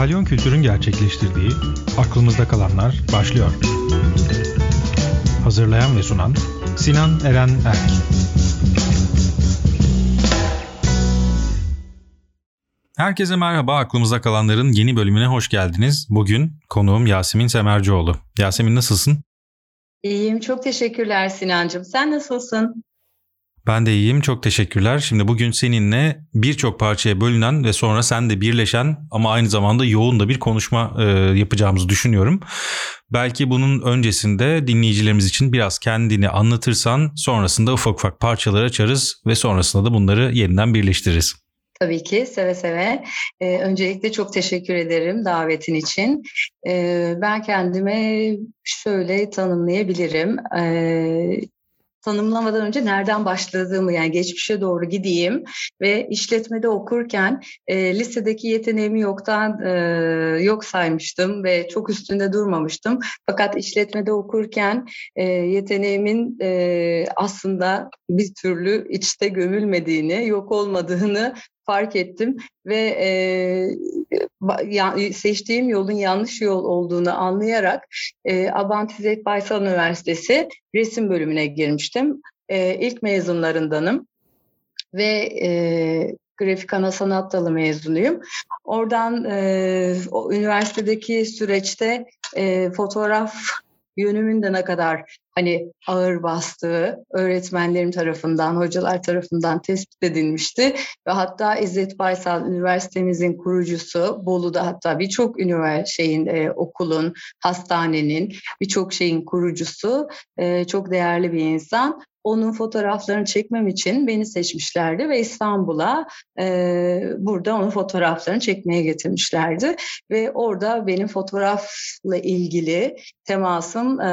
Kalyon Kültür'ün gerçekleştirdiği Aklımızda Kalanlar başlıyor. Hazırlayan ve sunan Sinan Eren Erk. Herkese merhaba. Aklımızda kalanların yeni bölümüne hoş geldiniz. Bugün konuğum Yasemin Semercioğlu. Yasemin nasılsın? İyiyim. Çok teşekkürler Sinancığım. Sen nasılsın? Ben de iyiyim. Çok teşekkürler. Şimdi bugün seninle birçok parçaya bölünen ve sonra sen de birleşen ama aynı zamanda yoğun da bir konuşma e, yapacağımızı düşünüyorum. Belki bunun öncesinde dinleyicilerimiz için biraz kendini anlatırsan sonrasında ufak ufak parçalar açarız ve sonrasında da bunları yeniden birleştiririz. Tabii ki seve seve. Ee, öncelikle çok teşekkür ederim davetin için. Ee, ben kendime şöyle tanımlayabilirim. Ee, tanımlamadan önce nereden başladığımı yani geçmişe doğru gideyim ve işletmede okurken e, lisedeki yeteneğimi yoktan e, yok saymıştım ve çok üstünde durmamıştım. Fakat işletmede okurken e, yeteneğimin e, aslında bir türlü içte gömülmediğini, yok olmadığını fark ettim ve e, seçtiğim yolun yanlış yol olduğunu anlayarak e, Abant Baysal Üniversitesi resim bölümüne girmiştim. E, ilk mezunlarındanım ve e, grafik ana sanat dalı mezunuyum. Oradan e, o üniversitedeki süreçte e, fotoğraf yönümün de ne kadar hani ağır bastığı öğretmenlerim tarafından, hocalar tarafından tespit edilmişti. Ve hatta İzzet Baysal Üniversitemizin kurucusu, Bolu'da hatta birçok üniversite şeyin, e, okulun, hastanenin, birçok şeyin kurucusu, e, çok değerli bir insan onun fotoğraflarını çekmem için beni seçmişlerdi ve İstanbul'a e, burada onun fotoğraflarını çekmeye getirmişlerdi ve orada benim fotoğrafla ilgili temasım e,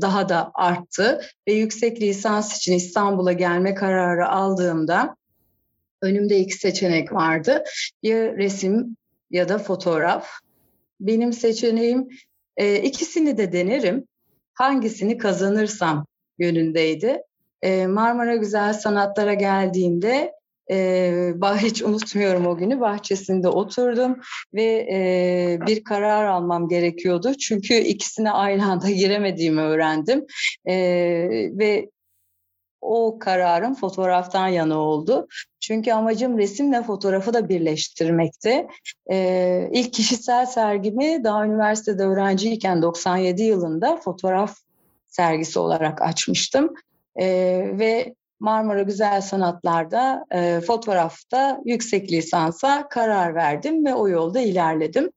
daha da arttı ve yüksek lisans için İstanbul'a gelme kararı aldığımda önümde iki seçenek vardı. Ya resim ya da fotoğraf. Benim seçeneğim e, ikisini de denerim. Hangisini kazanırsam yönündeydi. E, Marmara Güzel Sanatlara geldiğimde e, hiç unutmuyorum o günü bahçesinde oturdum ve e, bir karar almam gerekiyordu çünkü ikisine aynı anda giremediğimi öğrendim e, ve o kararım fotoğraftan yana oldu. Çünkü amacım resimle fotoğrafı da birleştirmekti. Ee, ilk kişisel sergimi daha üniversitede öğrenciyken 97 yılında fotoğraf sergisi olarak açmıştım. E, ve Marmara Güzel Sanatlar'da e, fotoğrafta yüksek lisansa karar verdim ve o yolda ilerledim.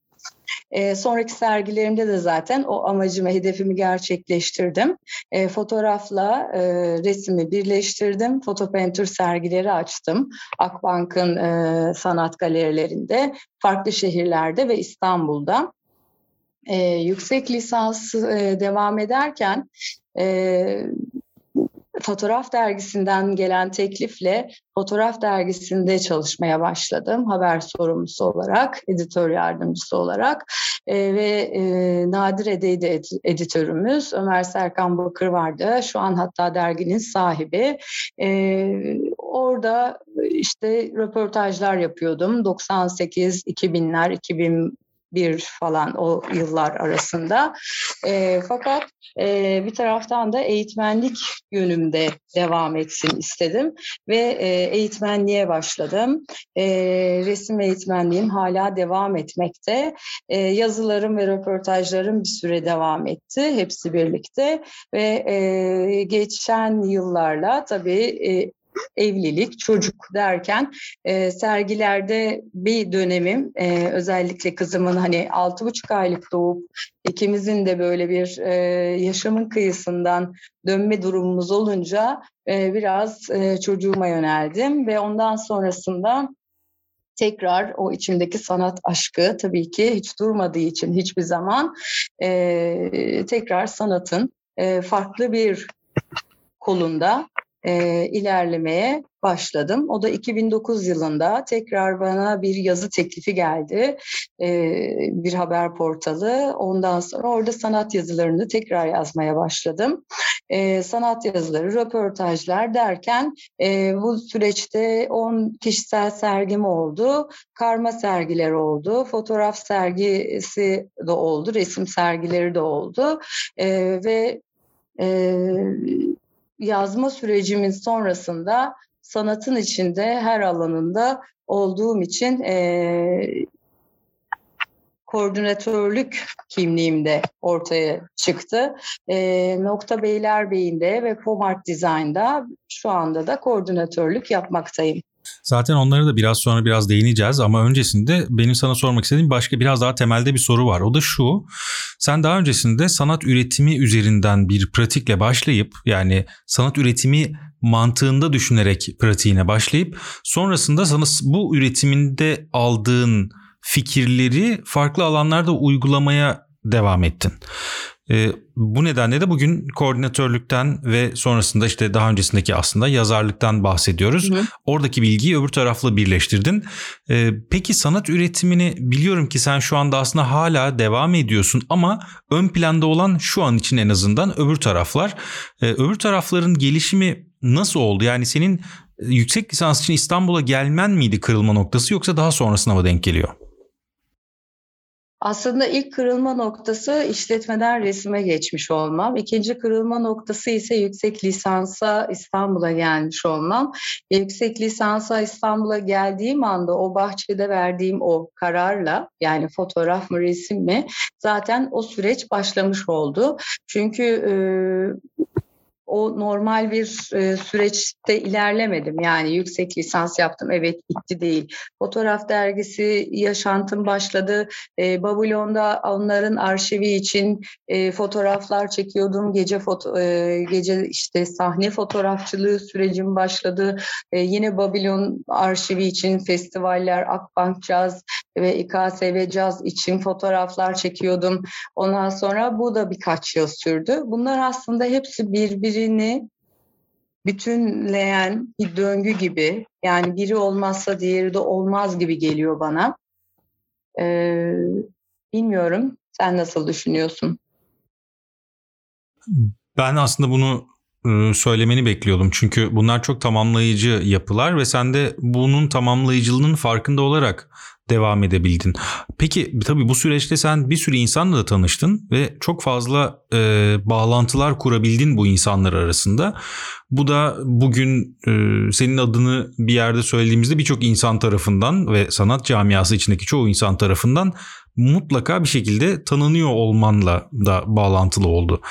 E, sonraki sergilerimde de zaten o amacımı, hedefimi gerçekleştirdim. E, fotoğrafla e, resmi birleştirdim. Fotopainter sergileri açtım. Akbank'ın e, sanat galerilerinde, farklı şehirlerde ve İstanbul'da e, yüksek lisans e, devam ederken e, Fotoğraf Dergisi'nden gelen teklifle Fotoğraf Dergisi'nde çalışmaya başladım. Haber sorumlusu olarak, editör yardımcısı olarak e, ve e, Nadir Edeydi ed editörümüz Ömer Serkan Bakır vardı. Şu an hatta derginin sahibi. E, orada işte röportajlar yapıyordum. 98, 2000'ler, 2000 bir falan o yıllar arasında. E, fakat e, bir taraftan da eğitmenlik yönümde devam etsin istedim ve e, eğitmenliğe başladım. E, resim eğitmenliğim hala devam etmekte. E, yazılarım ve röportajlarım bir süre devam etti hepsi birlikte ve e, geçen yıllarla tabii e, evlilik, çocuk derken e, sergilerde bir dönemim e, özellikle kızımın hani altı buçuk aylık doğup ikimizin de böyle bir e, yaşamın kıyısından dönme durumumuz olunca e, biraz e, çocuğuma yöneldim ve ondan sonrasında tekrar o içimdeki sanat aşkı tabii ki hiç durmadığı için hiçbir zaman e, tekrar sanatın e, farklı bir kolunda e, ilerlemeye başladım. O da 2009 yılında tekrar bana bir yazı teklifi geldi. Ee, bir haber portalı. Ondan sonra orada sanat yazılarını tekrar yazmaya başladım. Ee, sanat yazıları, röportajlar derken e, bu süreçte 10 kişisel sergim oldu. Karma sergiler oldu. Fotoğraf sergisi de oldu. Resim sergileri de oldu. Ee, ve e, yazma sürecimin sonrasında sanatın içinde her alanında olduğum için e, koordinatörlük kimliğim de ortaya çıktı. E, Nokta Beylerbeyi'nde ve Pomart Design'da şu anda da koordinatörlük yapmaktayım. Zaten onları da biraz sonra biraz değineceğiz ama öncesinde benim sana sormak istediğim başka biraz daha temelde bir soru var. O da şu. Sen daha öncesinde sanat üretimi üzerinden bir pratikle başlayıp yani sanat üretimi mantığında düşünerek pratiğine başlayıp sonrasında sana bu üretiminde aldığın fikirleri farklı alanlarda uygulamaya devam ettin. E, bu nedenle de bugün koordinatörlükten ve sonrasında işte daha öncesindeki aslında yazarlıktan bahsediyoruz. Hı hı. Oradaki bilgiyi öbür tarafla birleştirdin. E, peki sanat üretimini biliyorum ki sen şu anda aslında hala devam ediyorsun ama ön planda olan şu an için en azından öbür taraflar. E, öbür tarafların gelişimi nasıl oldu? Yani senin yüksek lisans için İstanbul'a gelmen miydi kırılma noktası yoksa daha sonrasına mı denk geliyor? Aslında ilk kırılma noktası işletmeden resime geçmiş olmam. İkinci kırılma noktası ise yüksek lisansa İstanbul'a gelmiş olmam. Yüksek lisansa İstanbul'a geldiğim anda o bahçede verdiğim o kararla yani fotoğraf mı resim mi zaten o süreç başlamış oldu. Çünkü e, o normal bir e, süreçte ilerlemedim. Yani yüksek lisans yaptım evet bitti değil. Fotoğraf dergisi yaşantım başladı. E, Babylon'da onların arşivi için e, fotoğraflar çekiyordum. Gece foto, e, gece işte sahne fotoğrafçılığı sürecim başladı. E, yine Babylon arşivi için festivaller, Akbank Caz ve İKSV Caz için fotoğraflar çekiyordum. Ondan sonra bu da birkaç yıl sürdü. Bunlar aslında hepsi birbiri birbirini bütünleyen bir döngü gibi yani biri olmazsa diğeri de olmaz gibi geliyor bana. Ee, bilmiyorum sen nasıl düşünüyorsun? Ben aslında bunu ıı, söylemeni bekliyordum. Çünkü bunlar çok tamamlayıcı yapılar ve sen de bunun tamamlayıcılığının farkında olarak devam edebildin. Peki tabii bu süreçte sen bir sürü insanla da tanıştın ve çok fazla e, bağlantılar kurabildin bu insanlar arasında. Bu da bugün e, senin adını bir yerde söylediğimizde birçok insan tarafından ve sanat camiası içindeki çoğu insan tarafından mutlaka bir şekilde tanınıyor olmanla da bağlantılı oldu.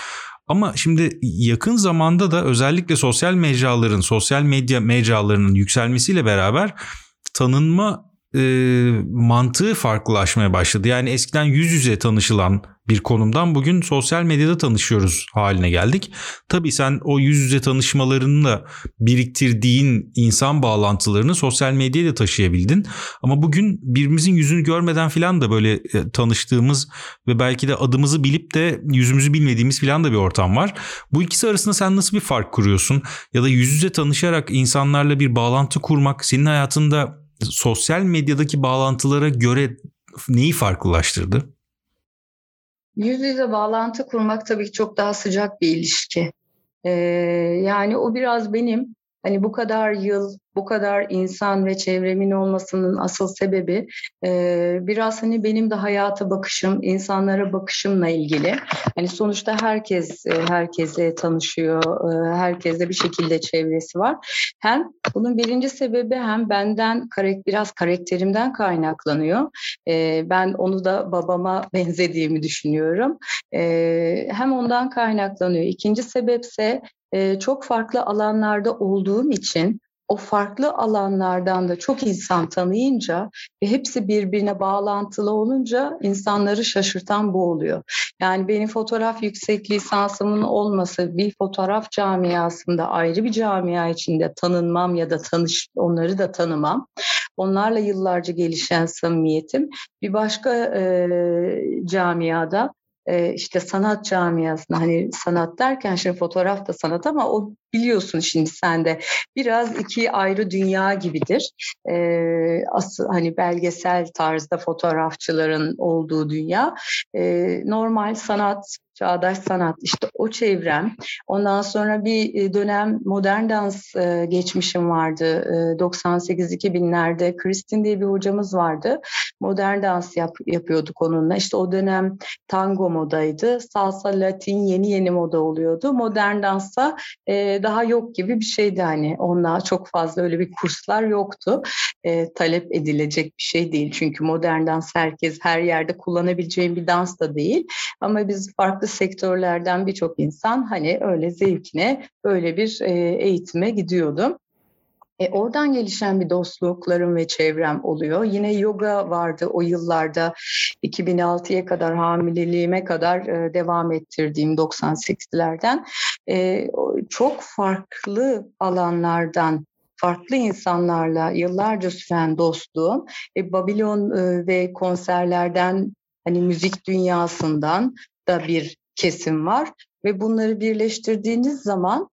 Ama şimdi yakın zamanda da özellikle sosyal mecraların, sosyal medya mecralarının yükselmesiyle beraber tanınma e, mantığı farklılaşmaya başladı. Yani eskiden yüz yüze tanışılan bir konumdan bugün sosyal medyada tanışıyoruz haline geldik. Tabii sen o yüz yüze tanışmalarınla biriktirdiğin insan bağlantılarını sosyal medyaya da taşıyabildin. Ama bugün birbirimizin yüzünü görmeden filan da böyle e, tanıştığımız ve belki de adımızı bilip de yüzümüzü bilmediğimiz filan da bir ortam var. Bu ikisi arasında sen nasıl bir fark kuruyorsun? Ya da yüz yüze tanışarak insanlarla bir bağlantı kurmak senin hayatında sosyal medyadaki bağlantılara göre neyi farklılaştırdı? Yüz yüze bağlantı kurmak tabii ki çok daha sıcak bir ilişki. Ee, yani o biraz benim hani bu kadar yıl bu kadar insan ve çevremin olmasının asıl sebebi e, biraz hani benim de hayata bakışım, insanlara bakışımla ilgili. Hani sonuçta herkes e, herkese tanışıyor, e, herkeste bir şekilde çevresi var. Hem bunun birinci sebebi hem benden biraz karakterimden kaynaklanıyor. E, ben onu da babama benzediğimi düşünüyorum. E, hem ondan kaynaklanıyor. İkinci sebepse çok farklı alanlarda olduğum için o farklı alanlardan da çok insan tanıyınca ve hepsi birbirine bağlantılı olunca insanları şaşırtan bu oluyor. Yani benim fotoğraf yüksek lisansımın olması bir fotoğraf camiasında ayrı bir camia içinde tanınmam ya da tanış onları da tanımam. Onlarla yıllarca gelişen samimiyetim bir başka e, camiada e, işte sanat camiasına hani sanat derken şimdi fotoğraf da sanat ama o biliyorsun şimdi sen de biraz iki ayrı dünya gibidir. Ee, asıl hani belgesel tarzda fotoğrafçıların olduğu dünya. Ee, normal sanat çağdaş sanat işte o çevrem. Ondan sonra bir e, dönem modern dans e, geçmişim vardı. 98-2000'lerde e, Kristin diye bir hocamız vardı. Modern dans yap, yapıyorduk onunla. İşte o dönem tango modaydı. Salsa, latin yeni yeni moda oluyordu. Modern dansa daha yok gibi bir şeydi hani. Onunla çok fazla öyle bir kurslar yoktu. talep edilecek bir şey değil. Çünkü modern dans herkes her yerde kullanabileceğin bir dans da değil. Ama biz farklı sektörlerden birçok insan hani öyle zevkine böyle bir e, eğitime gidiyordu. E, oradan gelişen bir dostluklarım ve çevrem oluyor. Yine yoga vardı o yıllarda 2006'ya kadar hamileliğime kadar e, devam ettirdiğim 98'lerden. E, çok farklı alanlardan farklı insanlarla yıllarca süren dostluğum e, Babilon e, ve konserlerden hani müzik dünyasından da bir kesim var ve bunları birleştirdiğiniz zaman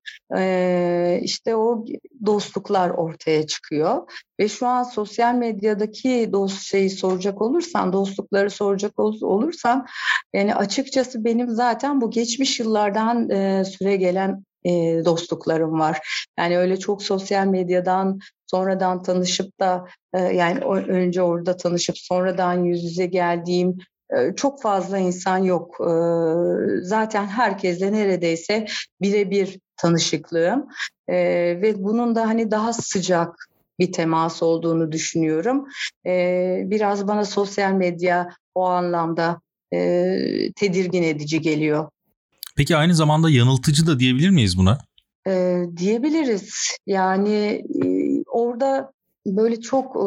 işte o dostluklar ortaya çıkıyor ve şu an sosyal medyadaki dost şeyi soracak olursan dostlukları soracak ol, olursan yani açıkçası benim zaten bu geçmiş yıllardan süre gelen dostluklarım var. Yani öyle çok sosyal medyadan sonradan tanışıp da yani önce orada tanışıp sonradan yüz yüze geldiğim çok fazla insan yok. Zaten herkesle neredeyse birebir tanışıklığım ve bunun da hani daha sıcak bir temas olduğunu düşünüyorum. Biraz bana sosyal medya o anlamda tedirgin edici geliyor. Peki aynı zamanda yanıltıcı da diyebilir miyiz buna? Diyebiliriz. Yani orada böyle çok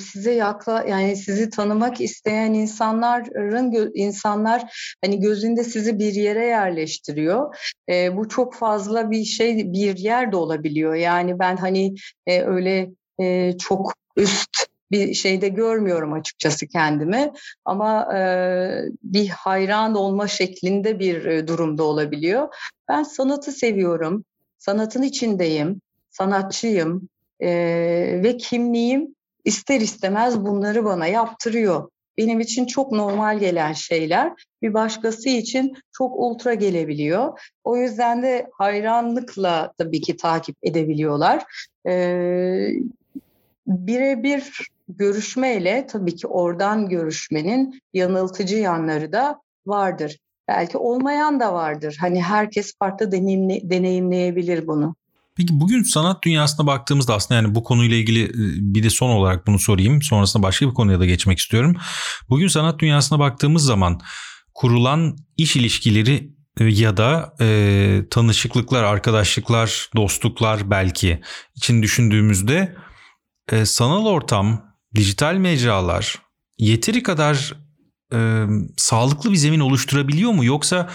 size yakla yani sizi tanımak isteyen insanların insanlar hani gözünde sizi bir yere yerleştiriyor. E, bu çok fazla bir şey bir yer de olabiliyor. Yani ben hani e, öyle e, çok üst bir şeyde görmüyorum açıkçası kendimi ama e, bir hayran olma şeklinde bir e, durumda olabiliyor. Ben sanatı seviyorum, sanatın içindeyim, sanatçıyım, e, ve kimliğim ister istemez bunları bana yaptırıyor. Benim için çok normal gelen şeyler bir başkası için çok ultra gelebiliyor. O yüzden de hayranlıkla tabii ki takip edebiliyorlar. Ee, birebir görüşmeyle tabii ki oradan görüşmenin yanıltıcı yanları da vardır. Belki olmayan da vardır. Hani herkes farklı deneyimle, deneyimleyebilir bunu. Peki bugün sanat dünyasına baktığımızda aslında yani bu konuyla ilgili e, bir de son olarak bunu sorayım. Sonrasında başka bir konuya da geçmek istiyorum. Bugün sanat dünyasına baktığımız zaman kurulan iş ilişkileri e, ya da e, tanışıklıklar, arkadaşlıklar, dostluklar belki için düşündüğümüzde e, sanal ortam, dijital mecralar yeteri kadar e, sağlıklı bir zemin oluşturabiliyor mu? Yoksa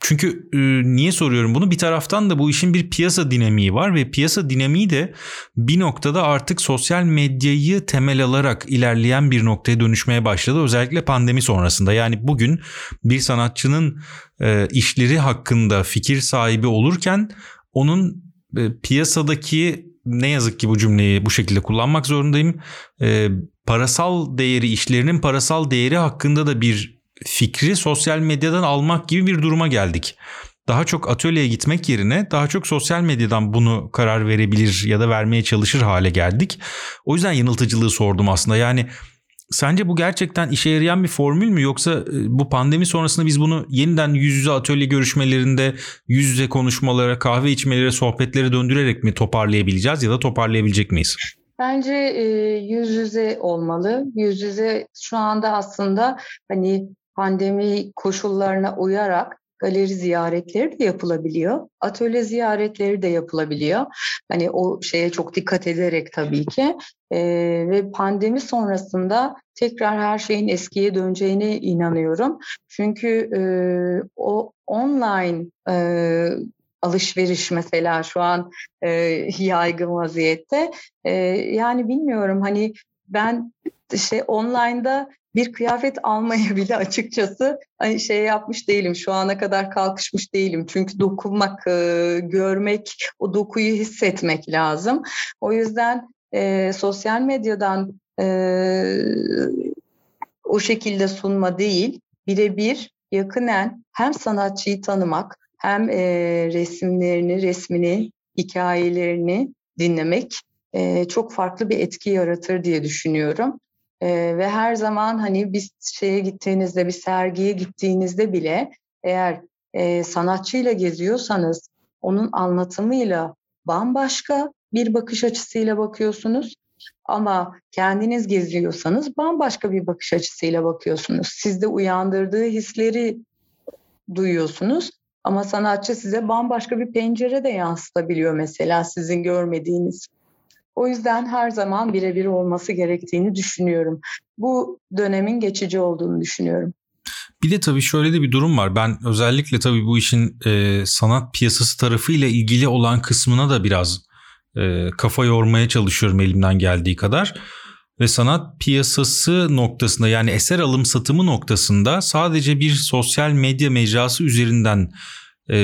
çünkü e, niye soruyorum bunu? Bir taraftan da bu işin bir piyasa dinamiği var ve piyasa dinamiği de bir noktada artık sosyal medyayı temel alarak ilerleyen bir noktaya dönüşmeye başladı. Özellikle pandemi sonrasında. Yani bugün bir sanatçının e, işleri hakkında fikir sahibi olurken onun e, piyasadaki ne yazık ki bu cümleyi bu şekilde kullanmak zorundayım. E, parasal değeri, işlerinin parasal değeri hakkında da bir fikri sosyal medyadan almak gibi bir duruma geldik. Daha çok atölyeye gitmek yerine daha çok sosyal medyadan bunu karar verebilir ya da vermeye çalışır hale geldik. O yüzden yanıltıcılığı sordum aslında. Yani sence bu gerçekten işe yarayan bir formül mü yoksa e, bu pandemi sonrasında biz bunu yeniden yüz yüze atölye görüşmelerinde yüz yüze konuşmalara, kahve içmelere, sohbetlere döndürerek mi toparlayabileceğiz ya da toparlayabilecek miyiz? Bence e, yüz yüze olmalı. Yüz yüze şu anda aslında hani pandemi koşullarına uyarak galeri ziyaretleri de yapılabiliyor. Atölye ziyaretleri de yapılabiliyor. Hani o şeye çok dikkat ederek tabii ki. Ee, ve pandemi sonrasında tekrar her şeyin eskiye döneceğine inanıyorum. Çünkü e, o online e, alışveriş mesela şu an e, yaygın vaziyette. E, yani bilmiyorum hani ben işte online'da bir kıyafet almaya bile açıkçası hani şey yapmış değilim. Şu ana kadar kalkışmış değilim. Çünkü dokunmak, görmek, o dokuyu hissetmek lazım. O yüzden e, sosyal medyadan e, o şekilde sunma değil, birebir yakınen hem sanatçıyı tanımak hem e, resimlerini, resmini, hikayelerini dinlemek e, çok farklı bir etki yaratır diye düşünüyorum. E, ve her zaman hani bir şeye gittiğinizde, bir sergiye gittiğinizde bile eğer e, sanatçıyla geziyorsanız onun anlatımıyla bambaşka bir bakış açısıyla bakıyorsunuz. Ama kendiniz geziyorsanız bambaşka bir bakış açısıyla bakıyorsunuz. Sizde uyandırdığı hisleri duyuyorsunuz. Ama sanatçı size bambaşka bir pencere de yansıtabiliyor mesela sizin görmediğiniz. O yüzden her zaman birebir olması gerektiğini düşünüyorum. Bu dönemin geçici olduğunu düşünüyorum. Bir de tabii şöyle de bir durum var. Ben özellikle tabii bu işin e, sanat piyasası tarafıyla ilgili olan kısmına da biraz e, kafa yormaya çalışıyorum elimden geldiği kadar. Ve sanat piyasası noktasında yani eser alım satımı noktasında sadece bir sosyal medya mecrası üzerinden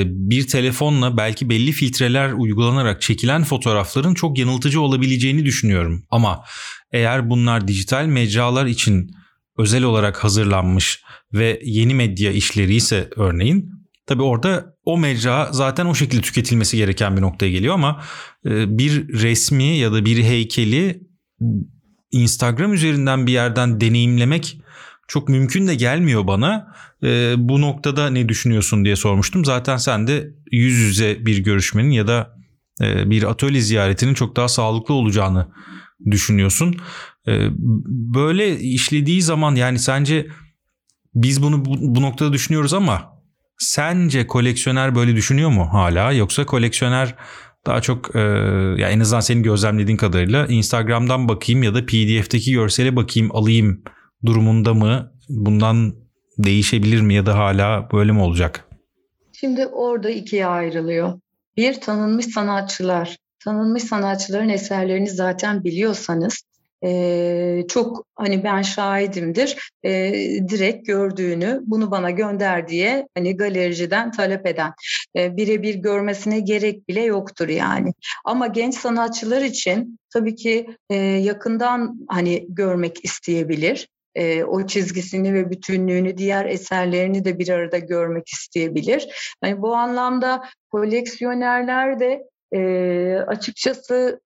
bir telefonla belki belli filtreler uygulanarak çekilen fotoğrafların çok yanıltıcı olabileceğini düşünüyorum. Ama eğer bunlar dijital mecralar için özel olarak hazırlanmış ve yeni medya işleri ise örneğin tabi orada o mecra zaten o şekilde tüketilmesi gereken bir noktaya geliyor ama e, bir resmi ya da bir heykeli Instagram üzerinden bir yerden deneyimlemek çok mümkün de gelmiyor bana. E, bu noktada ne düşünüyorsun diye sormuştum. Zaten sen de yüz yüze bir görüşmenin ya da e, bir atölye ziyaretinin çok daha sağlıklı olacağını düşünüyorsun. E, böyle işlediği zaman yani sence biz bunu bu, bu noktada düşünüyoruz ama sence koleksiyoner böyle düşünüyor mu hala yoksa koleksiyoner daha çok e, ya en azından senin gözlemlediğin kadarıyla Instagram'dan bakayım ya da PDF'teki görsele bakayım alayım durumunda mı? Bundan değişebilir mi ya da hala böyle mi olacak? Şimdi orada ikiye ayrılıyor. Bir tanınmış sanatçılar. Tanınmış sanatçıların eserlerini zaten biliyorsanız e, çok hani ben şahidimdir e, direkt gördüğünü bunu bana gönder diye hani galericiden talep eden e, birebir görmesine gerek bile yoktur yani. Ama genç sanatçılar için tabii ki e, yakından hani görmek isteyebilir e, o çizgisini ve bütünlüğünü, diğer eserlerini de bir arada görmek isteyebilir. Yani bu anlamda koleksiyonerler de e, açıkçası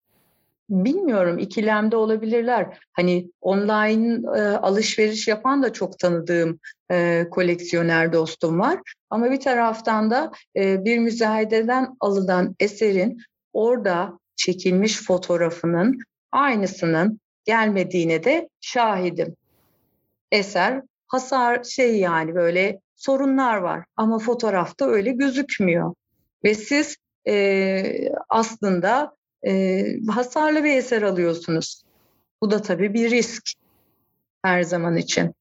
bilmiyorum ikilemde olabilirler. Hani online e, alışveriş yapan da çok tanıdığım e, koleksiyoner dostum var. Ama bir taraftan da e, bir müzayededen alınan eserin orada çekilmiş fotoğrafının aynısının gelmediğine de şahidim eser hasar şey yani böyle sorunlar var ama fotoğrafta öyle gözükmüyor. Ve siz e, aslında e, hasarlı bir eser alıyorsunuz. Bu da tabii bir risk her zaman için.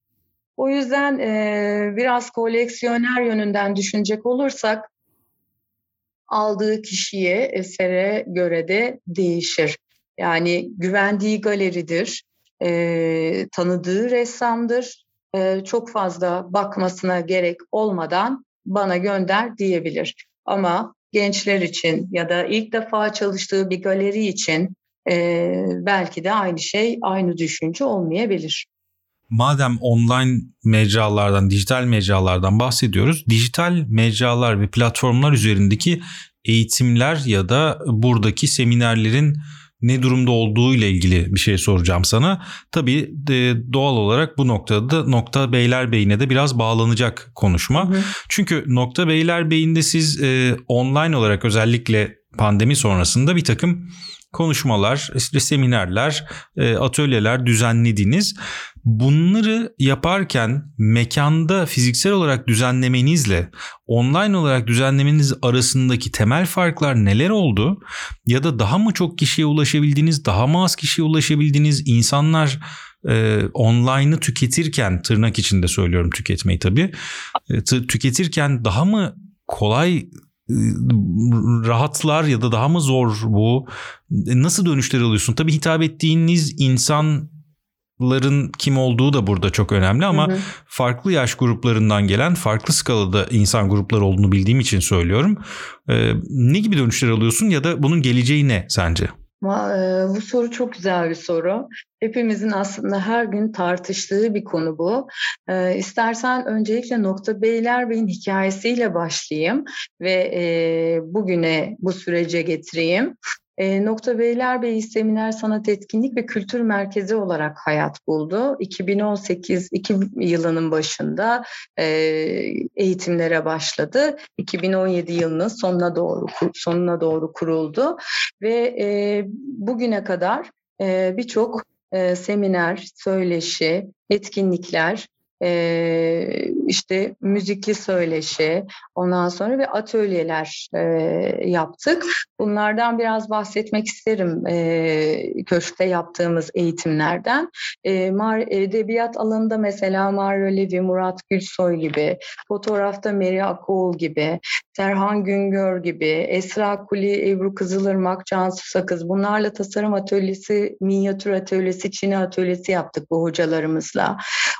O yüzden e, biraz koleksiyoner yönünden düşünecek olursak aldığı kişiye, esere göre de değişir. Yani güvendiği galeridir, e, tanıdığı ressamdır. E, çok fazla bakmasına gerek olmadan bana gönder diyebilir. Ama gençler için ya da ilk defa çalıştığı bir galeri için e, belki de aynı şey, aynı düşünce olmayabilir. Madem online mecralardan, dijital mecralardan bahsediyoruz, dijital mecralar ve platformlar üzerindeki eğitimler ya da buradaki seminerlerin ne durumda olduğu ile ilgili bir şey soracağım sana. Tabii de, doğal olarak bu noktada da Nokta Beylerbeyi'ne de biraz bağlanacak konuşma. Hı hı. Çünkü Nokta Beylerbeyi'nde siz e, online olarak özellikle pandemi sonrasında bir takım konuşmalar, seminerler, e, atölyeler düzenlediniz. Bunları yaparken mekanda fiziksel olarak düzenlemenizle online olarak düzenlemeniz arasındaki temel farklar neler oldu? Ya da daha mı çok kişiye ulaşabildiniz, daha mı az kişiye ulaşabildiniz? İnsanlar e, online'ı tüketirken tırnak içinde söylüyorum tüketmeyi tabii. E, tüketirken daha mı kolay rahatlar ya da daha mı zor bu? Nasıl dönüşler alıyorsun? Tabii hitap ettiğiniz insan ların kim olduğu da burada çok önemli ama hı hı. farklı yaş gruplarından gelen farklı skalada insan grupları olduğunu bildiğim için söylüyorum. Ee, ne gibi dönüşler alıyorsun ya da bunun geleceği ne sence? Bu soru çok güzel bir soru. Hepimizin aslında her gün tartıştığı bir konu bu. İstersen öncelikle Nokta Beylerbey'in hikayesiyle başlayayım ve bugüne bu sürece getireyim. E, Nokta Beylerbeyi Seminer Sanat Etkinlik ve Kültür Merkezi olarak hayat buldu. 2018 2 yılının başında e, eğitimlere başladı. 2017 yılının sonuna doğru sonuna doğru kuruldu ve e, bugüne kadar e, birçok e, seminer, söyleşi, etkinlikler e, işte müzikli söyleşi, ondan sonra ve atölyeler e, yaptık. Bunlardan biraz bahsetmek isterim e, köşkte yaptığımız eğitimlerden. E, Mar edebiyat alanında mesela Mario Levi, Murat Gülsoy gibi, fotoğrafta Meri Akoğul gibi, Serhan Güngör gibi, Esra Kuli, Ebru Kızılırmak, Cansu Sakız bunlarla tasarım atölyesi, minyatür atölyesi, Çin'i atölyesi yaptık bu hocalarımızla.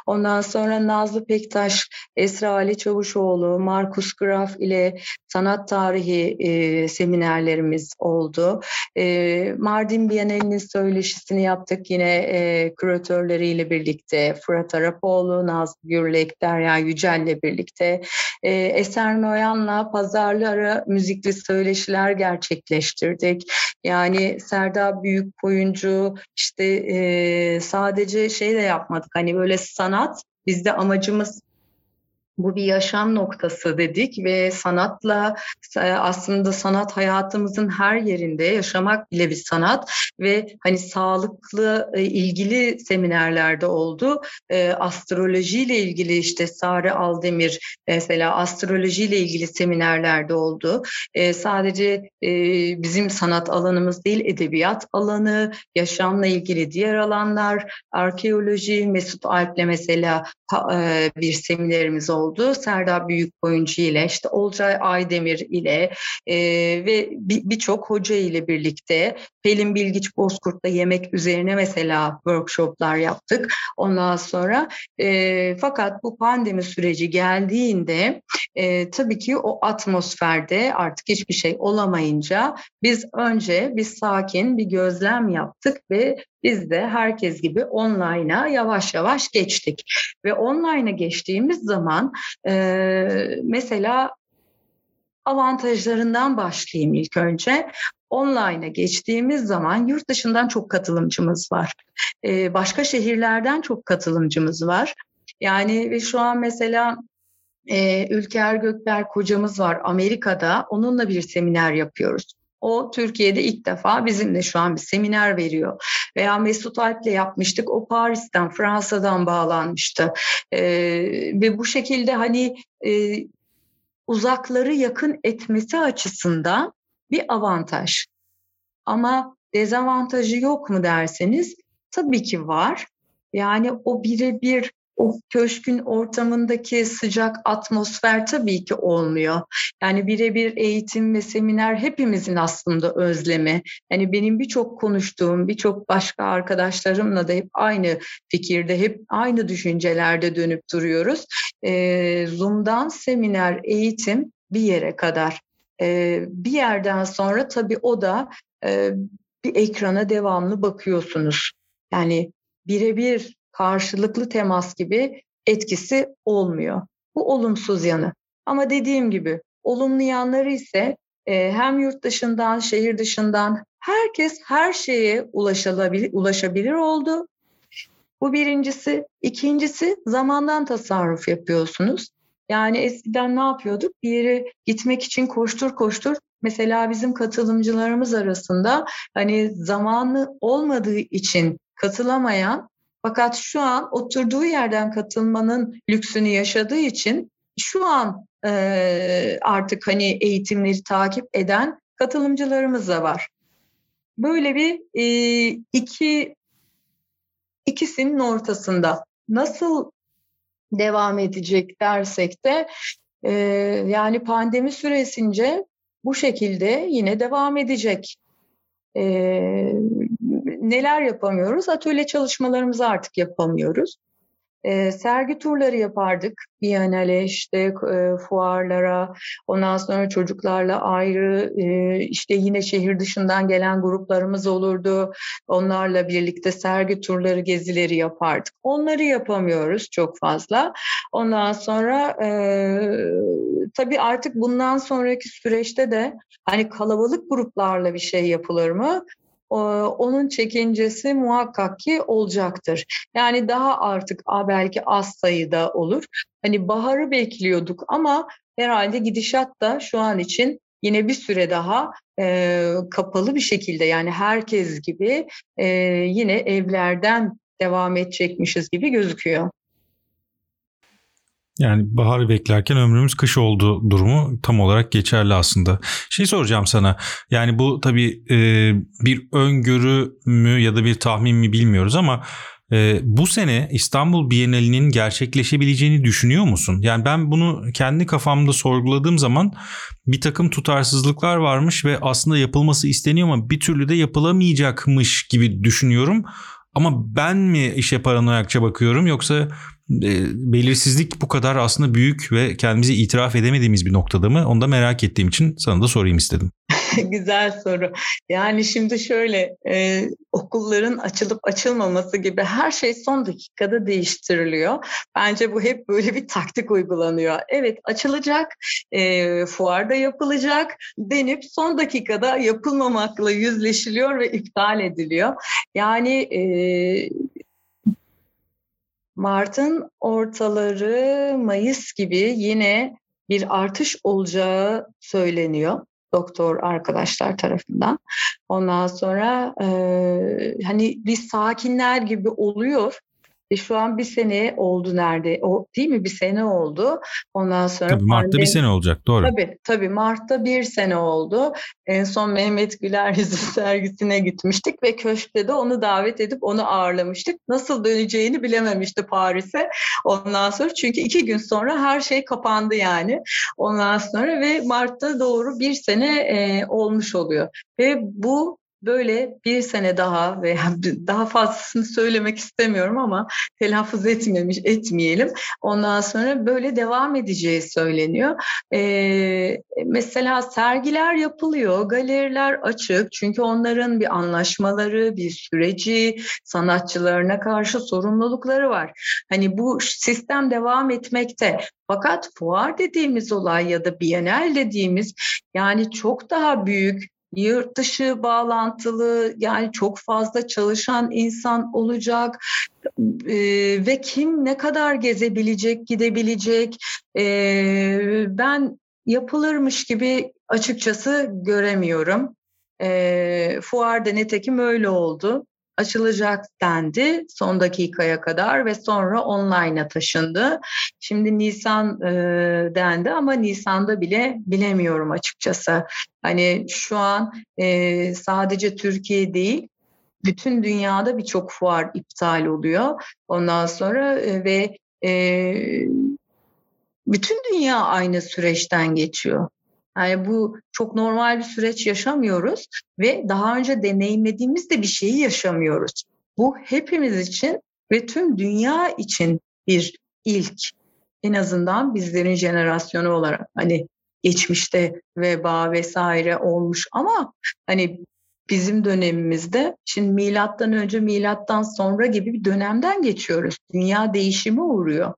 Ondan sonra Nazlı Pektaş, Esra Ali Çavuşoğlu, Markus Graf ile sanat tarihi e, seminerlerimiz oldu. E, Mardin Bienalinin söyleşisini yaptık yine e, küratörleriyle birlikte. Fırat Arapoğlu, Nazlı Gürlek, Derya Yücel'le birlikte. E, Eser Noyan'la pazarlı ara müzikli söyleşiler gerçekleştirdik. Yani Serda Büyük oyuncu işte e, sadece şey de yapmadık hani böyle sanat bizde amacımız bu bir yaşam noktası dedik ve sanatla e, aslında sanat hayatımızın her yerinde yaşamak bile bir sanat ve hani sağlıklı e, ilgili seminerlerde oldu. E, astrolojiyle ilgili işte Sare Aldemir mesela astrolojiyle ilgili seminerlerde oldu. Sadece bizim sanat alanımız değil edebiyat alanı, yaşamla ilgili diğer alanlar, arkeoloji, Mesut Alp'le mesela bir seminerimiz oldu oldu. Serdar Büyük Oyuncu ile işte Olcay Aydemir ile e, ve birçok bir hoca ile birlikte Pelin Bilgiç Bozkurt'la yemek üzerine mesela workshoplar yaptık. Ondan sonra e, fakat bu pandemi süreci geldiğinde e, tabii ki o atmosferde artık hiçbir şey olamayınca biz önce bir sakin bir gözlem yaptık ve biz de herkes gibi online'a yavaş yavaş geçtik. Ve online'a geçtiğimiz zaman e, mesela avantajlarından başlayayım ilk önce. Online'a geçtiğimiz zaman yurt dışından çok katılımcımız var. Ee, başka şehirlerden çok katılımcımız var. Yani ve şu an mesela e, Ülker Gökberk hocamız var Amerika'da. Onunla bir seminer yapıyoruz. O Türkiye'de ilk defa bizimle şu an bir seminer veriyor. Veya Mesut Alp'le yapmıştık. O Paris'ten, Fransa'dan bağlanmıştı. Ee, ve bu şekilde hani e, uzakları yakın etmesi açısından bir avantaj. Ama dezavantajı yok mu derseniz tabii ki var. Yani o birebir o köşkün ortamındaki sıcak atmosfer tabii ki olmuyor. Yani birebir eğitim ve seminer hepimizin aslında özlemi. Yani benim birçok konuştuğum, birçok başka arkadaşlarımla da hep aynı fikirde, hep aynı düşüncelerde dönüp duruyoruz. Ee, Zoom'dan seminer, eğitim bir yere kadar. Ee, bir yerden sonra tabii o da e, bir ekrana devamlı bakıyorsunuz. Yani birebir karşılıklı temas gibi etkisi olmuyor. Bu olumsuz yanı. Ama dediğim gibi olumlu yanları ise e, hem yurt dışından, şehir dışından herkes her şeye ulaşabilir, oldu. Bu birincisi. İkincisi zamandan tasarruf yapıyorsunuz. Yani eskiden ne yapıyorduk? Bir yere gitmek için koştur koştur. Mesela bizim katılımcılarımız arasında hani zamanı olmadığı için katılamayan fakat şu an oturduğu yerden katılmanın lüksünü yaşadığı için şu an e, artık hani eğitimleri takip eden katılımcılarımız da var. Böyle bir e, iki ikisinin ortasında nasıl devam edecek dersek de e, yani pandemi süresince bu şekilde yine devam edecek. E, neler yapamıyoruz? Atölye çalışmalarımızı artık yapamıyoruz. E, sergi turları yapardık. Biennale işte e, fuarlara, ondan sonra çocuklarla ayrı e, işte yine şehir dışından gelen gruplarımız olurdu. Onlarla birlikte sergi turları, gezileri yapardık. Onları yapamıyoruz çok fazla. Ondan sonra e, tabii artık bundan sonraki süreçte de hani kalabalık gruplarla bir şey yapılır mı? Onun çekincesi muhakkak ki olacaktır. Yani daha artık belki az sayıda olur. Hani baharı bekliyorduk ama herhalde gidişat da şu an için yine bir süre daha e, kapalı bir şekilde yani herkes gibi e, yine evlerden devam edecekmişiz gibi gözüküyor. Yani baharı beklerken ömrümüz kış oldu durumu tam olarak geçerli aslında. Şey soracağım sana. Yani bu tabii e, bir öngörü mü ya da bir tahmin mi bilmiyoruz ama e, bu sene İstanbul Bienalinin gerçekleşebileceğini düşünüyor musun? Yani ben bunu kendi kafamda sorguladığım zaman bir takım tutarsızlıklar varmış ve aslında yapılması isteniyor ama bir türlü de yapılamayacakmış gibi düşünüyorum. Ama ben mi işe paranoyakça bakıyorum yoksa belirsizlik bu kadar aslında büyük ve kendimizi itiraf edemediğimiz bir noktada mı? Onu da merak ettiğim için sana da sorayım istedim. Güzel soru. Yani şimdi şöyle e, okulların açılıp açılmaması gibi her şey son dakikada değiştiriliyor. Bence bu hep böyle bir taktik uygulanıyor. Evet açılacak, e, fuarda yapılacak denip son dakikada yapılmamakla yüzleşiliyor ve iptal ediliyor. Yani e, Mart'ın ortaları Mayıs gibi yine bir artış olacağı söyleniyor doktor arkadaşlar tarafından. Ondan sonra e, hani biz sakinler gibi oluyor e şu an bir sene oldu nerede? O değil mi? Bir sene oldu. Ondan sonra tabii Mart'ta pandemi... bir sene olacak. Doğru. Tabii tabii Mart'ta bir sene oldu. En son Mehmet Güler yüzü sergisine gitmiştik ve köşkte de onu davet edip onu ağırlamıştık. Nasıl döneceğini bilememişti Paris'e. Ondan sonra çünkü iki gün sonra her şey kapandı yani. Ondan sonra ve Mart'ta doğru bir sene e, olmuş oluyor. Ve bu böyle bir sene daha ve daha fazlasını söylemek istemiyorum ama telaffuz etmemiş etmeyelim. Ondan sonra böyle devam edeceği söyleniyor. Ee, mesela sergiler yapılıyor, galeriler açık çünkü onların bir anlaşmaları, bir süreci, sanatçılarına karşı sorumlulukları var. Hani bu sistem devam etmekte. Fakat fuar dediğimiz olay ya da bienal dediğimiz yani çok daha büyük yurt dışı bağlantılı yani çok fazla çalışan insan olacak e, ve kim ne kadar gezebilecek gidebilecek e, ben yapılırmış gibi açıkçası göremiyorum. E, fuarda netekim öyle oldu açılacak dendi son dakikaya kadar ve sonra online'a taşındı. Şimdi Nisan e, dendi ama Nisan'da bile bilemiyorum açıkçası. Hani şu an e, sadece Türkiye değil bütün dünyada birçok fuar iptal oluyor. Ondan sonra e, ve e, bütün dünya aynı süreçten geçiyor. Yani bu çok normal bir süreç yaşamıyoruz ve daha önce deneyimlediğimiz de bir şeyi yaşamıyoruz. Bu hepimiz için ve tüm dünya için bir ilk. En azından bizlerin jenerasyonu olarak hani geçmişte veba vesaire olmuş ama hani bizim dönemimizde şimdi milattan önce milattan sonra gibi bir dönemden geçiyoruz. Dünya değişimi uğruyor.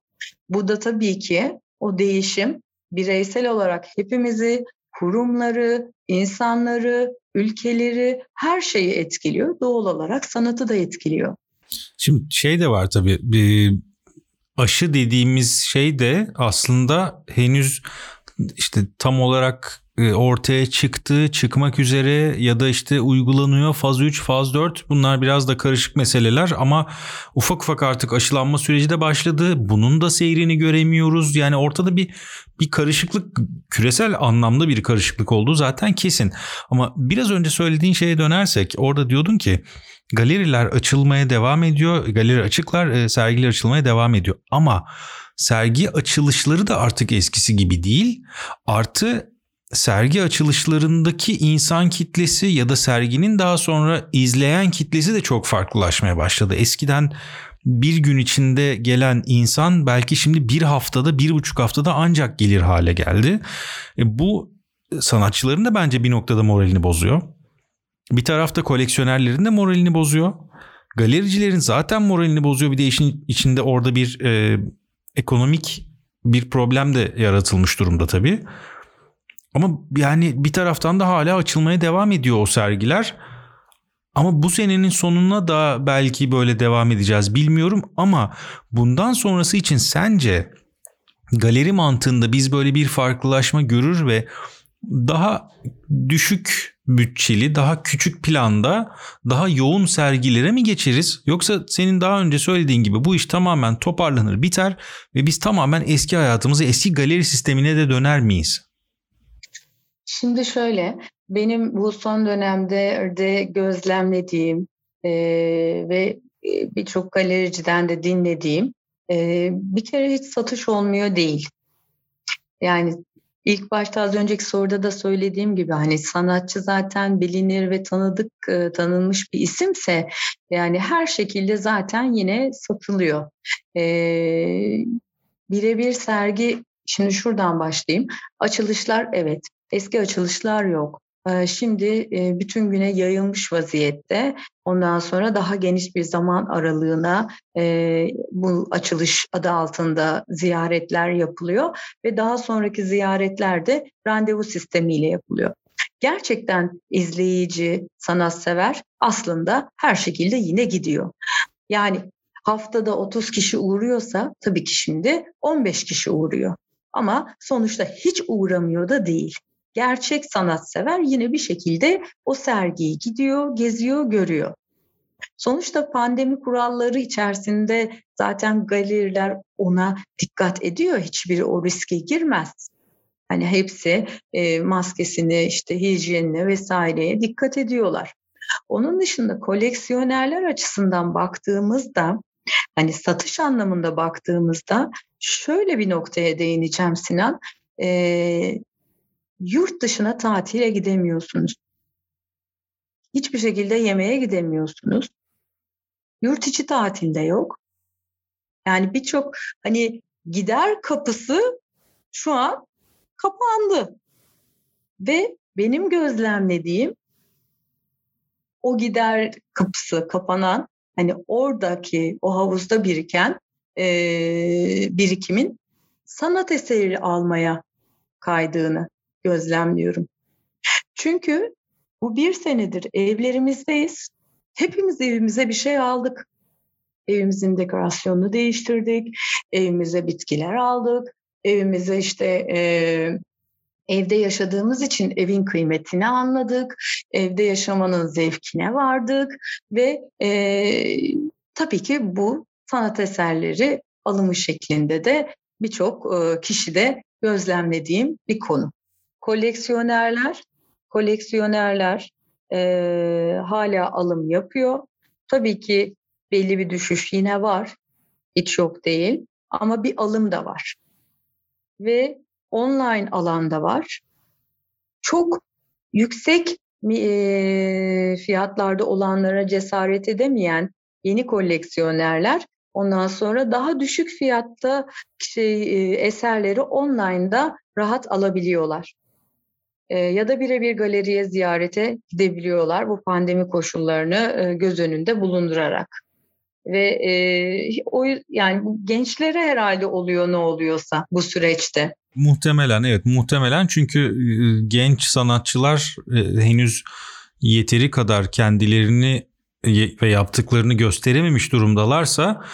Bu da tabii ki o değişim bireysel olarak hepimizi, kurumları, insanları, ülkeleri, her şeyi etkiliyor. Doğal olarak sanatı da etkiliyor. Şimdi şey de var tabii bir aşı dediğimiz şey de aslında henüz işte tam olarak ortaya çıktı, çıkmak üzere ya da işte uygulanıyor faz 3, faz 4 bunlar biraz da karışık meseleler ama ufak ufak artık aşılanma süreci de başladı. Bunun da seyrini göremiyoruz. Yani ortada bir bir karışıklık küresel anlamda bir karışıklık olduğu zaten kesin. Ama biraz önce söylediğin şeye dönersek orada diyordun ki galeriler açılmaya devam ediyor. Galeri açıklar, e, sergiler açılmaya devam ediyor. Ama sergi açılışları da artık eskisi gibi değil. Artı sergi açılışlarındaki insan kitlesi ya da serginin daha sonra izleyen kitlesi de çok farklılaşmaya başladı. Eskiden bir gün içinde gelen insan belki şimdi bir haftada bir buçuk haftada ancak gelir hale geldi. E bu sanatçıların da bence bir noktada moralini bozuyor. Bir tarafta koleksiyonerlerin de moralini bozuyor. Galericilerin zaten moralini bozuyor. Bir de işin içinde orada bir e, ekonomik bir problem de yaratılmış durumda tabii. Ama yani bir taraftan da hala açılmaya devam ediyor o sergiler. Ama bu senenin sonuna da belki böyle devam edeceğiz bilmiyorum ama bundan sonrası için sence galeri mantığında biz böyle bir farklılaşma görür ve daha düşük bütçeli, daha küçük planda, daha yoğun sergilere mi geçeriz? Yoksa senin daha önce söylediğin gibi bu iş tamamen toparlanır, biter ve biz tamamen eski hayatımıza, eski galeri sistemine de döner miyiz? Şimdi şöyle, benim bu son dönemde de gözlemlediğim e, ve birçok galericiden de dinlediğim e, bir kere hiç satış olmuyor değil. Yani ilk başta az önceki soruda da söylediğim gibi hani sanatçı zaten bilinir ve tanıdık e, tanınmış bir isimse yani her şekilde zaten yine satılıyor. E, birebir sergi şimdi şuradan başlayayım. Açılışlar evet eski açılışlar yok. Şimdi bütün güne yayılmış vaziyette. Ondan sonra daha geniş bir zaman aralığına bu açılış adı altında ziyaretler yapılıyor ve daha sonraki ziyaretler de randevu sistemiyle yapılıyor. Gerçekten izleyici, sanatsever aslında her şekilde yine gidiyor. Yani haftada 30 kişi uğruyorsa tabii ki şimdi 15 kişi uğruyor. Ama sonuçta hiç uğramıyor da değil gerçek sanatsever yine bir şekilde o sergiyi gidiyor, geziyor, görüyor. Sonuçta pandemi kuralları içerisinde zaten galeriler ona dikkat ediyor. Hiçbiri o riske girmez. Hani hepsi e, maskesini, işte hijyenine vesaireye dikkat ediyorlar. Onun dışında koleksiyonerler açısından baktığımızda hani satış anlamında baktığımızda şöyle bir noktaya değineceğim Sinan. E, yurt dışına tatile gidemiyorsunuz. Hiçbir şekilde yemeğe gidemiyorsunuz. Yurt içi tatilde yok. Yani birçok hani gider kapısı şu an kapandı. Ve benim gözlemlediğim o gider kapısı kapanan hani oradaki o havuzda biriken e, birikimin sanat eseri almaya kaydığını gözlemliyorum. Çünkü bu bir senedir evlerimizdeyiz. Hepimiz evimize bir şey aldık. Evimizin dekorasyonunu değiştirdik. Evimize bitkiler aldık. Evimize işte e, evde yaşadığımız için evin kıymetini anladık. Evde yaşamanın zevkine vardık ve e, tabii ki bu sanat eserleri alımı şeklinde de birçok e, kişide gözlemlediğim bir konu koleksiyonerler koleksiyonerler e, hala alım yapıyor. Tabii ki belli bir düşüş yine var. Hiç yok değil. Ama bir alım da var. Ve online alanda var. Çok yüksek e, fiyatlarda olanlara cesaret edemeyen yeni koleksiyonerler ondan sonra daha düşük fiyatta şey, e, eserleri online'da rahat alabiliyorlar e, ya da birebir galeriye ziyarete gidebiliyorlar bu pandemi koşullarını e, göz önünde bulundurarak. Ve e, o yani bu gençlere herhalde oluyor ne oluyorsa bu süreçte. Muhtemelen evet muhtemelen çünkü e, genç sanatçılar e, henüz yeteri kadar kendilerini ve yaptıklarını gösterememiş durumdalarsa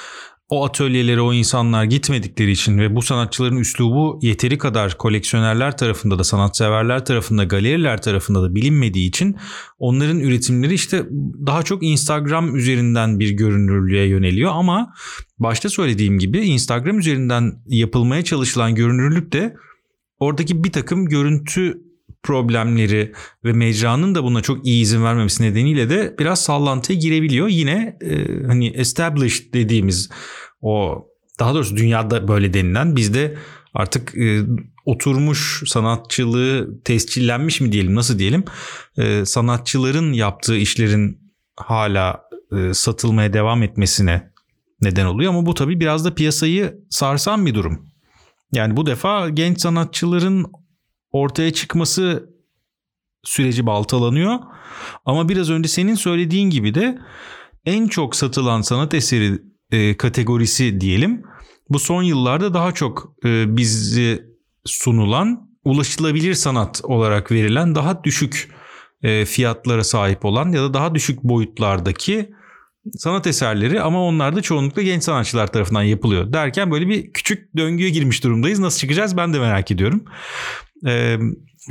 o atölyelere o insanlar gitmedikleri için ve bu sanatçıların üslubu yeteri kadar koleksiyonerler tarafında da sanatseverler tarafında galeriler tarafında da bilinmediği için onların üretimleri işte daha çok Instagram üzerinden bir görünürlüğe yöneliyor ama başta söylediğim gibi Instagram üzerinden yapılmaya çalışılan görünürlük de oradaki bir takım görüntü problemleri ve mecranın da buna çok iyi izin vermemesi nedeniyle de biraz sallantıya girebiliyor. Yine e, hani established dediğimiz o daha doğrusu dünyada böyle denilen bizde artık e, oturmuş sanatçılığı tescillenmiş mi diyelim nasıl diyelim e, sanatçıların yaptığı işlerin hala e, satılmaya devam etmesine neden oluyor ama bu tabii biraz da piyasayı sarsan bir durum. Yani bu defa genç sanatçıların ortaya çıkması süreci baltalanıyor. Ama biraz önce senin söylediğin gibi de en çok satılan sanat eseri e, kategorisi diyelim. Bu son yıllarda daha çok e, bizi sunulan ulaşılabilir sanat olarak verilen daha düşük e, fiyatlara sahip olan ya da daha düşük boyutlardaki sanat eserleri ama onlar da çoğunlukla genç sanatçılar tarafından yapılıyor derken böyle bir küçük döngüye girmiş durumdayız. Nasıl çıkacağız ben de merak ediyorum. Ee,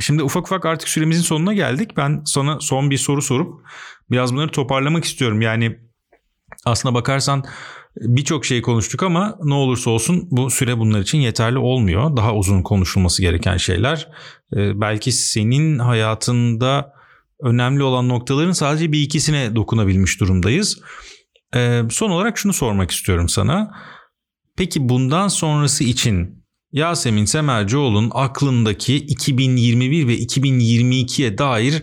şimdi ufak ufak artık süremizin sonuna geldik. Ben sana son bir soru sorup biraz bunları toparlamak istiyorum. Yani aslına bakarsan birçok şey konuştuk ama ne olursa olsun bu süre bunlar için yeterli olmuyor. Daha uzun konuşulması gereken şeyler. Ee, belki senin hayatında önemli olan noktaların sadece bir ikisine dokunabilmiş durumdayız. Ee, son olarak şunu sormak istiyorum sana. Peki bundan sonrası için Yasemin Semercioğlu'nun aklındaki 2021 ve 2022'ye dair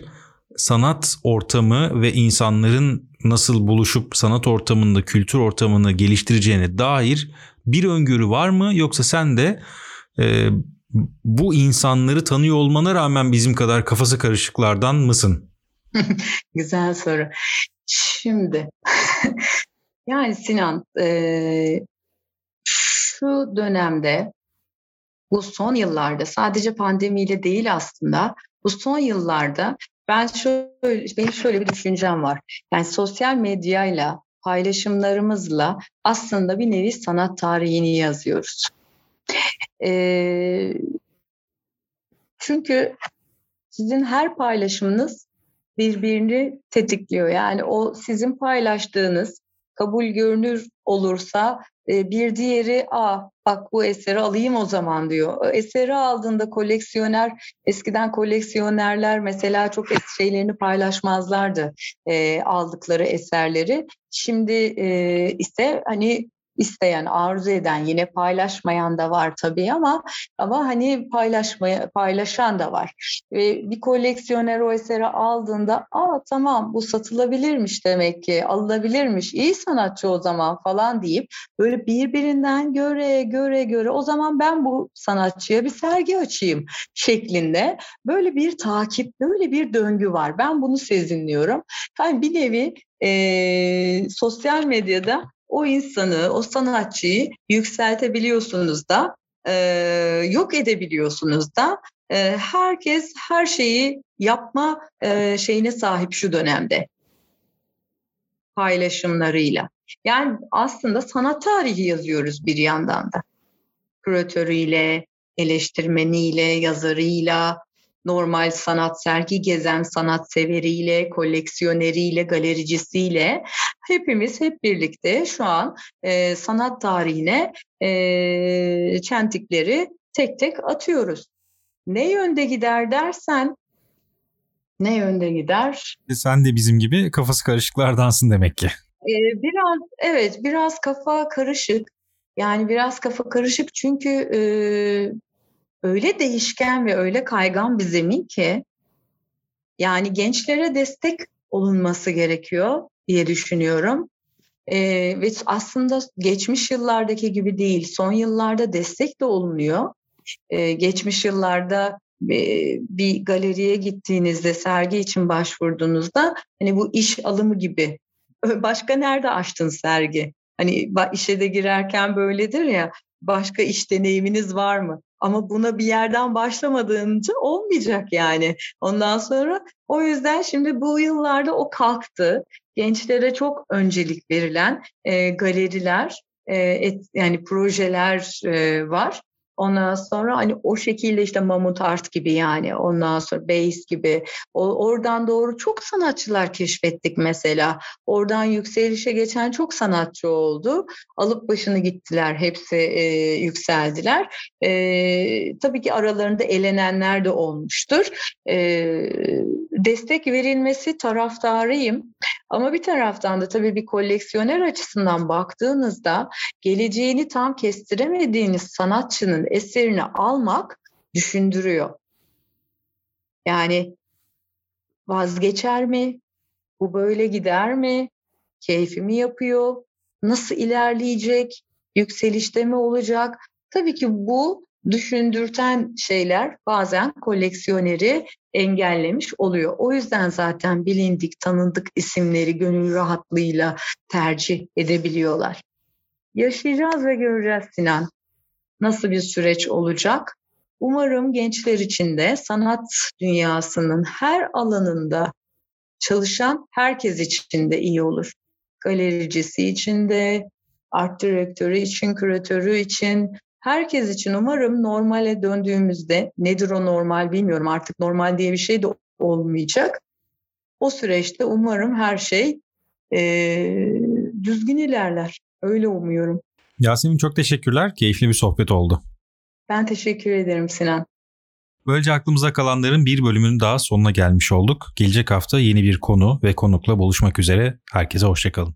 sanat ortamı ve insanların nasıl buluşup sanat ortamında, kültür ortamını geliştireceğine dair bir öngörü var mı? Yoksa sen de e, bu insanları tanıyor olmana rağmen bizim kadar kafası karışıklardan mısın? Güzel soru. Şimdi yani Sinan e, şu dönemde bu son yıllarda sadece pandemiyle değil aslında bu son yıllarda ben şöyle benim şöyle bir düşüncem var. Yani sosyal medyayla paylaşımlarımızla aslında bir nevi sanat tarihini yazıyoruz. Ee, çünkü sizin her paylaşımınız birbirini tetikliyor. Yani o sizin paylaştığınız kabul görünür olursa bir diğeri a bak bu eseri alayım o zaman diyor. Eseri aldığında koleksiyoner eskiden koleksiyonerler mesela çok şeylerini paylaşmazlardı e, aldıkları eserleri. Şimdi e, ise hani isteyen, arzu eden, yine paylaşmayan da var tabii ama ama hani paylaşmaya paylaşan da var. Ve bir koleksiyoner o eseri aldığında, "Aa tamam bu satılabilirmiş demek ki, alınabilirmiş. İyi sanatçı o zaman." falan deyip böyle birbirinden göre göre göre o zaman ben bu sanatçıya bir sergi açayım şeklinde böyle bir takip, böyle bir döngü var. Ben bunu sezinliyorum. Yani bir nevi e, sosyal medyada o insanı, o sanatçıyı yükseltebiliyorsunuz da, e, yok edebiliyorsunuz da. E, herkes her şeyi yapma e, şeyine sahip şu dönemde paylaşımlarıyla. Yani aslında sanat tarihi yazıyoruz bir yandan da. Küratörüyle, eleştirmeniyle, yazarıyla, normal sanat sergi gezen sanat-severiyle, koleksiyoneriyle, galericisiyle hepimiz hep birlikte şu an e, sanat tarihine e, çentikleri tek tek atıyoruz. Ne yönde gider dersen ne yönde gider? Sen de bizim gibi kafası karışıklardansın demek ki. Ee, biraz evet biraz kafa karışık. Yani biraz kafa karışık çünkü e, öyle değişken ve öyle kaygan bir zemin ki yani gençlere destek olunması gerekiyor diye düşünüyorum. Ee, ve aslında geçmiş yıllardaki gibi değil, son yıllarda destek de olunuyor. Ee, geçmiş yıllarda bir galeriye gittiğinizde, sergi için başvurduğunuzda hani bu iş alımı gibi. Başka nerede açtın sergi? Hani işe de girerken böyledir ya, başka iş deneyiminiz var mı? Ama buna bir yerden başlamadığınca olmayacak yani. Ondan sonra o yüzden şimdi bu yıllarda o kalktı. Gençlere çok öncelik verilen e, galeriler, e, et, yani projeler e, var. Ondan sonra hani o şekilde işte Mamut Art gibi yani ondan sonra Base gibi o, oradan doğru çok sanatçılar keşfettik mesela. Oradan yükselişe geçen çok sanatçı oldu. Alıp başını gittiler hepsi e, yükseldiler. E, tabii ki aralarında elenenler de olmuştur. E, destek verilmesi taraftarıyım. Ama bir taraftan da tabii bir koleksiyoner açısından baktığınızda geleceğini tam kestiremediğiniz sanatçının eserini almak düşündürüyor. Yani vazgeçer mi? Bu böyle gider mi? Keyfimi yapıyor? Nasıl ilerleyecek? Yükselişte mi olacak? Tabii ki bu düşündürten şeyler bazen koleksiyoneri engellemiş oluyor. O yüzden zaten bilindik, tanındık isimleri gönül rahatlığıyla tercih edebiliyorlar. Yaşayacağız ve göreceğiz Sinan. Nasıl bir süreç olacak? Umarım gençler için de sanat dünyasının her alanında çalışan herkes için de iyi olur. Galericisi için de, art direktörü için, küratörü için, herkes için umarım normale döndüğümüzde nedir o normal bilmiyorum artık normal diye bir şey de olmayacak. O süreçte umarım her şey e, düzgün ilerler. Öyle umuyorum. Yasemin çok teşekkürler. Keyifli bir sohbet oldu. Ben teşekkür ederim Sinan. Böylece aklımıza kalanların bir bölümünün daha sonuna gelmiş olduk. Gelecek hafta yeni bir konu ve konukla buluşmak üzere. Herkese hoşçakalın.